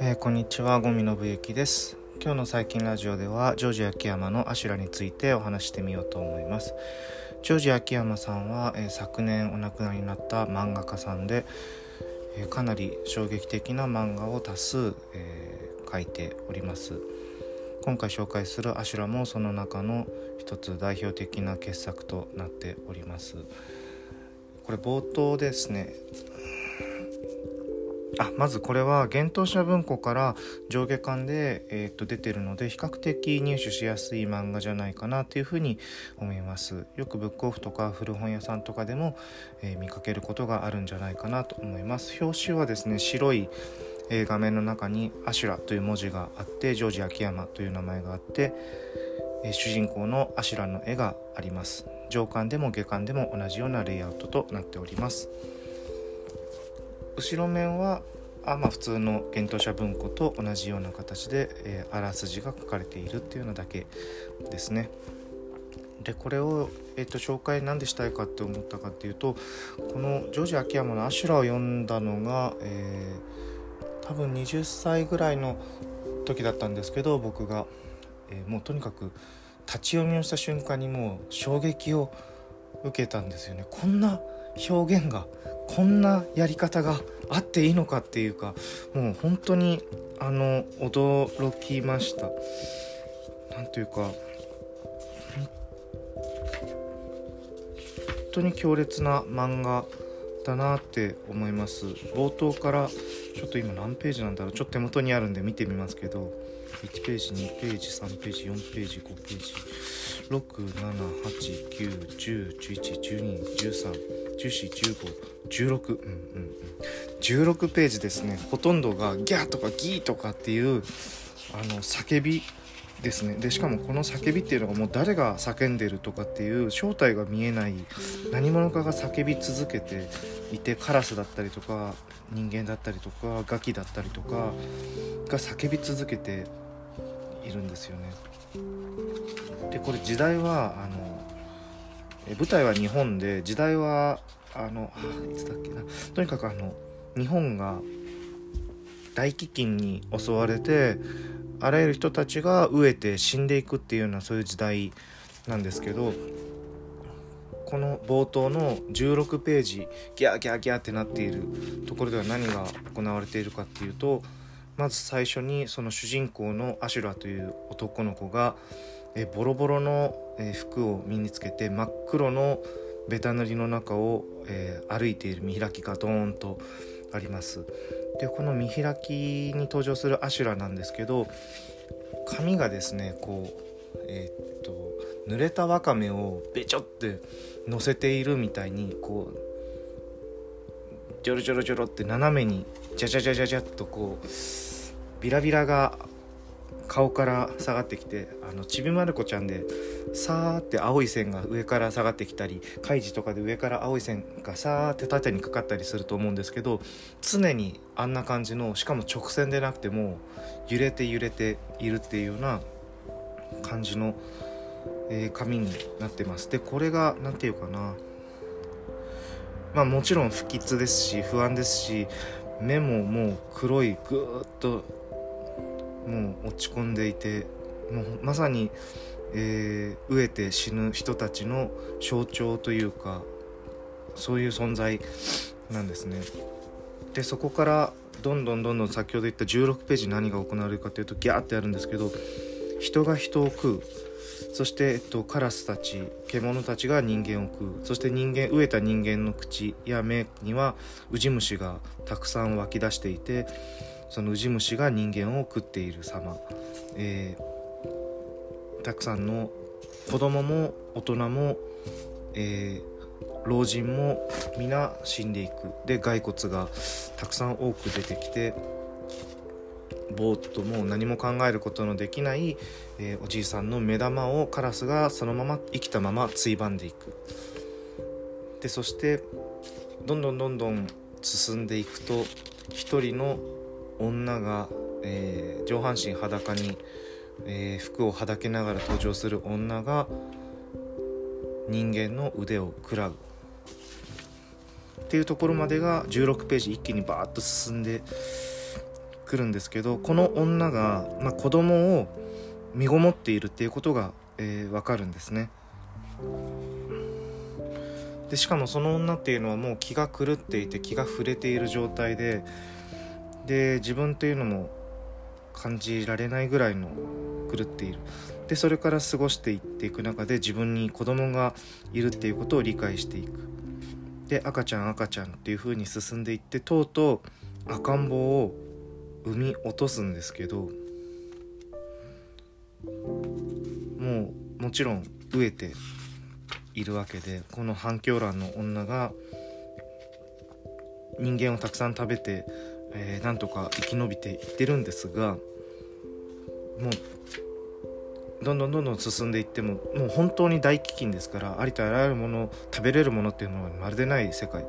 えー、こんにちは、ゴミのぶゆきです。今日の最近ラジオでは、ジョージ秋山のアシュラについてお話してみようと思います。ジョージ秋山さんは、えー、昨年お亡くなりになった漫画家さんで、えー、かなり衝撃的な漫画を多数、え書いております。今回紹介するアシュラもその中の一つ代表的な傑作となっております。これ冒頭ですね。あまずこれは幻冬舎文庫から上下巻で、えー、と出てるので比較的入手しやすい漫画じゃないかなというふうに思います。よくブックオフとか古本屋さんとかでも、えー、見かけることがあるんじゃないかなと思います。表紙はですね白い、え、画面の中に「アシュラ」という文字があってジョージ秋山という名前があって、え、主人公のアシュラの絵があります。上巻でも下巻でも同じようなレイアウトとなっております後ろ面はあまあ普通の幻冬舎文庫と同じような形で、えー、あらすじが書かれているっていうのだけですね。でこれを、えーと、紹介何でしたいかって思ったかっていうとこのジョージ秋山の「アシュラ」を読んだのが、えー、多分20歳ぐらいの時だったんですけど僕が、えー、もうとにかく立ち読みをした瞬間にもう衝撃を受けたんですよね。こんな表現がこんなやり方があっていいのかっていうかもう本当にあの驚きました。何というか本当に強烈な漫画だなって思います。冒頭からちょっと今何ページなんだろう。ちょっと手元にあるんで見てみますけど。1ページ2ページ3ページ4ページ5ページ6789110111213141516うんうんうん。16ページですね。ほとんどがギャーとかギーとかっていうあの叫びですね。でしかもこの叫びっていうのがもう誰が叫んでるとかっていう正体が見えない。何者かが叫び続けていてカラスだったりとか人間だったりとかガキだったりとかが叫び続けているんですよね。でこれ時代はあの舞台は日本で時代はあのいつだっけなとにかくあの日本が大飢饉に襲われてあらゆる人たちが飢えて死んでいくっていうようなそういう時代なんですけどこの冒頭の16ページギャーギャーギャーってなっているところでは何が行われているかっていうとまず最初にその主人公のアシュラという男の子がえボロボロの、え服を身につけて真っ黒のベタ塗りの中を、えー、歩いている見開きがドーンとあります。でこの見開きに登場するアシュラなんですけど髪がですねこうえー、っと濡れたわかめをべちょって乗せているみたいにこうジョロジョロジョロって斜めにジャジャジャジャジャっとこうビラビラが顔から下がってきてあのちびまる子ちゃんでさーって青い線が上から下がってきたりカイジとかで上から青い線がさーって縦にかかったりすると思うんですけど常にあんな感じのしかも直線でなくても揺れて揺れているっていうような感じの、えー、紙になってます。でこれが何て言うかな。まあもちろん不吉ですし不安ですし目ももう黒いぐーっともう落ち込んでいてもうまさに、えー、飢えて死ぬ人たちの象徴というかそういう存在なんですね。でそこからどんどんどんどん先ほど言った16ページ何が行われるかというとギャーってあるんですけど人が人を食うそして、えっと、カラスたち獣たちが人間を食う。そして人間飢えた人間の口や目にはウジ虫がたくさん湧き出していてそのウジ虫が人間を食っている様、えー、たくさんの子供も大人も、えー、老人も皆死んでいく。で骸骨がたくさん多く出てきてぼーっともう何も考えることのできない、えー、おじいさんの目玉をカラスがそのまま生きたままついばんでいく。でそしてどんどんどんどん進んでいくと一人の女が、えー、上半身裸に、えー、服をはだけながら登場する女が人間の腕を食らう。っていうところまでが16ページ一気にバーッと進んでくるんですけどこの女が、まあ、子供を身ごもっているっていうことが、えー、分かるんですね。でしかもその女っていうのはもう気が狂っていて気が触れている状態でで自分というのも感じられないぐらいの狂っているでそれから過ごしていっていく中で自分に子供がいるっていうことを理解していくで赤ちゃん赤ちゃんっていう風に進んでいってとうとう赤ん坊を産み落とすんですけどもうもちろん飢えているわけでこの反響欄の女が人間をたくさん食べて、えー、なんとか生き延びていってるんですがもうどんどんどんどん進んでいってももう本当に大飢饉ですからありとあらゆるもの食べれるものっていうのはまるでない世界。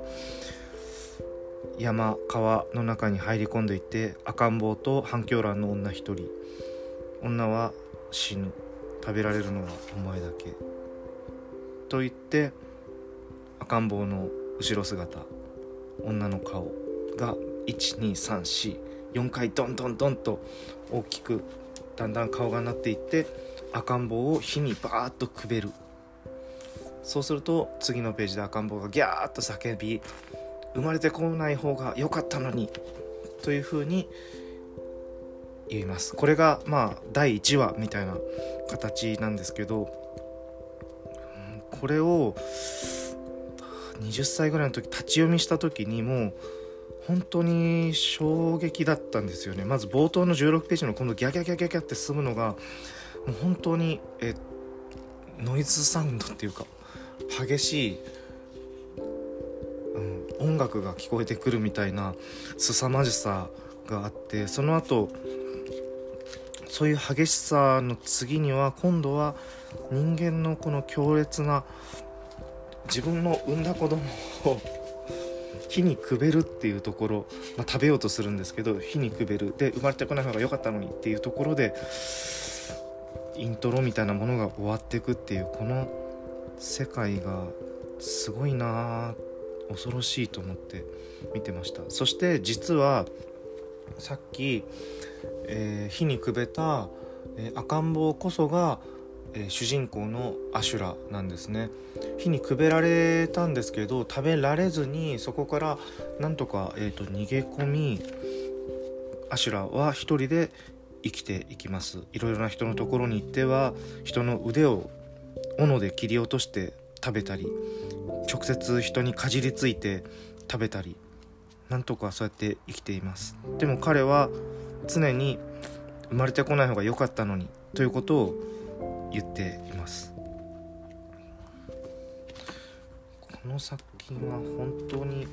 山川の中に入り込んでいって赤ん坊と反響欄の女一人。女は死ぬ。食べられるのはお前だけ。と言って赤ん坊の後ろ姿。女の顔が12344回ドンドンドンと大きくだんだん顔がなっていって赤ん坊を火にバーッとくべる。そうすると次のページで赤ん坊がギャーッと叫び生まれてこない方が良かったのにというふうに言います。これがまあ第1話みたいな形なんですけどこれを20歳ぐらいの時立ち読みした時にもう本当に衝撃だったんですよね。まず冒頭の16ページのこのギャギャギャギャギャって進むのがもう本当にえノイズサウンドっていうか激しい、うん、音楽が聞こえてくるみたいな凄まじさがあってその後そういう激しさの次には今度は人間のこの強烈な自分の産んだ子供を火にくべるっていうところ、まあ、食べようとするんですけど火にくべる。で生まれてこない方が良かったのにっていうところでイントロみたいなものが終わっていくっていうこの世界がすごいな恐ろしいと思って見てました。そして実はさっき、えー、火にくべた、えー、赤ん坊こそがえー、主人公のアシュラなんですね。火にくべられたんですけど食べられずにそこからなんとか、えーと、逃げ込みアシュラは一人で生きていきます。いろいろな人のところに行っては人の腕を斧で切り落として食べたり直接人にかじりついて食べたりなんとかそうやって生きています。でも彼は常に生まれてこない方が良かったのにということを言っています。この作品は本当に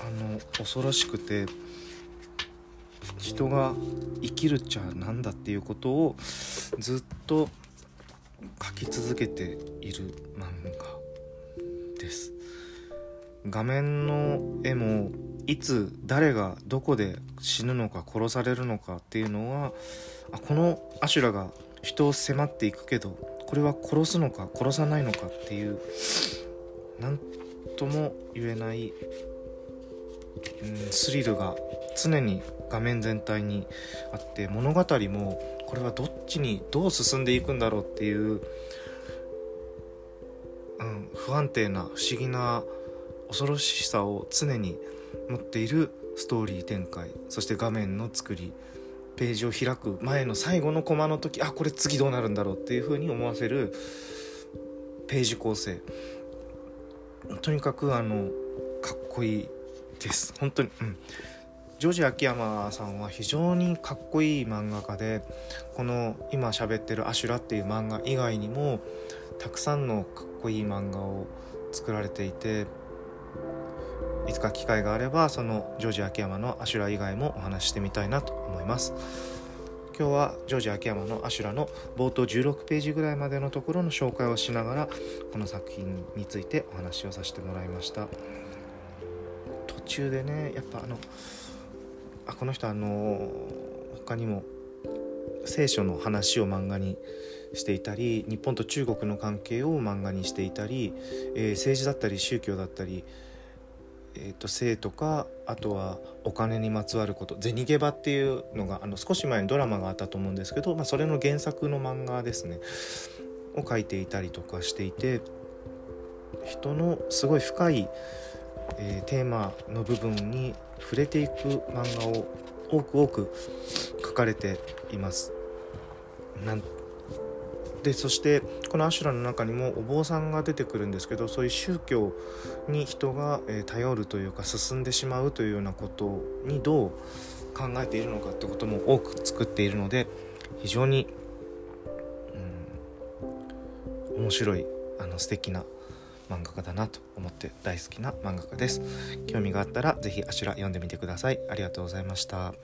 あの恐ろしくて人が生きるっちゃなんだっていうことをずっと書き続けている漫画。画面の絵もいつ誰がどこで死ぬのか殺されるのかっていうのはあこのアシュラが人を迫っていくけどこれは殺すのか殺さないのかっていう何とも言えない、うん、スリルが常に画面全体にあって物語もこれはどっちにどう進んでいくんだろうっていう、うん、不安定な不思議な恐ろしさを常に持っているストーリー展開そして画面の作りページを開く前の最後のコマの時あこれ次どうなるんだろうっていう風に思わせるページ構成。とにかくあのかっこいいです。本当にうん。ジョージ秋山さんは非常にかっこいい漫画家でこの今喋ってる「アシュラ」っていう漫画以外にもたくさんのかっこいい漫画を作られていていつか機会があればそのジョージ秋山のアシュラ以外もお話してみたいなと思います。今日はジョージ秋山のアシュラの冒頭16ページぐらいまでのところの紹介をしながらこの作品についてお話をさせてもらいました。途中でねやっぱあのあこの人あの他にも聖書の話を漫画にしていたり日本と中国の関係を漫画にしていたり、えー、政治だったり宗教だったりえーと、性とかあとはお金にまつわること「銭ゲバ」っていうのがあの少し前にドラマがあったと思うんですけど、まあ、それの原作の漫画ですねを書いていたりとかしていて人のすごい深い、えー、テーマの部分に触れていく漫画を多く多く書かれています。なんでそしてこのアシュラの中にもお坊さんが出てくるんですけどそういう宗教に人が、え頼るというか進んでしまうというようなことにどう考えているのかってことも多く作っているので非常に、うん、面白いあの素敵な漫画家だなと思って大好きな漫画家です。興味があったら是非アシュラ読んでみてください。ありがとうございました。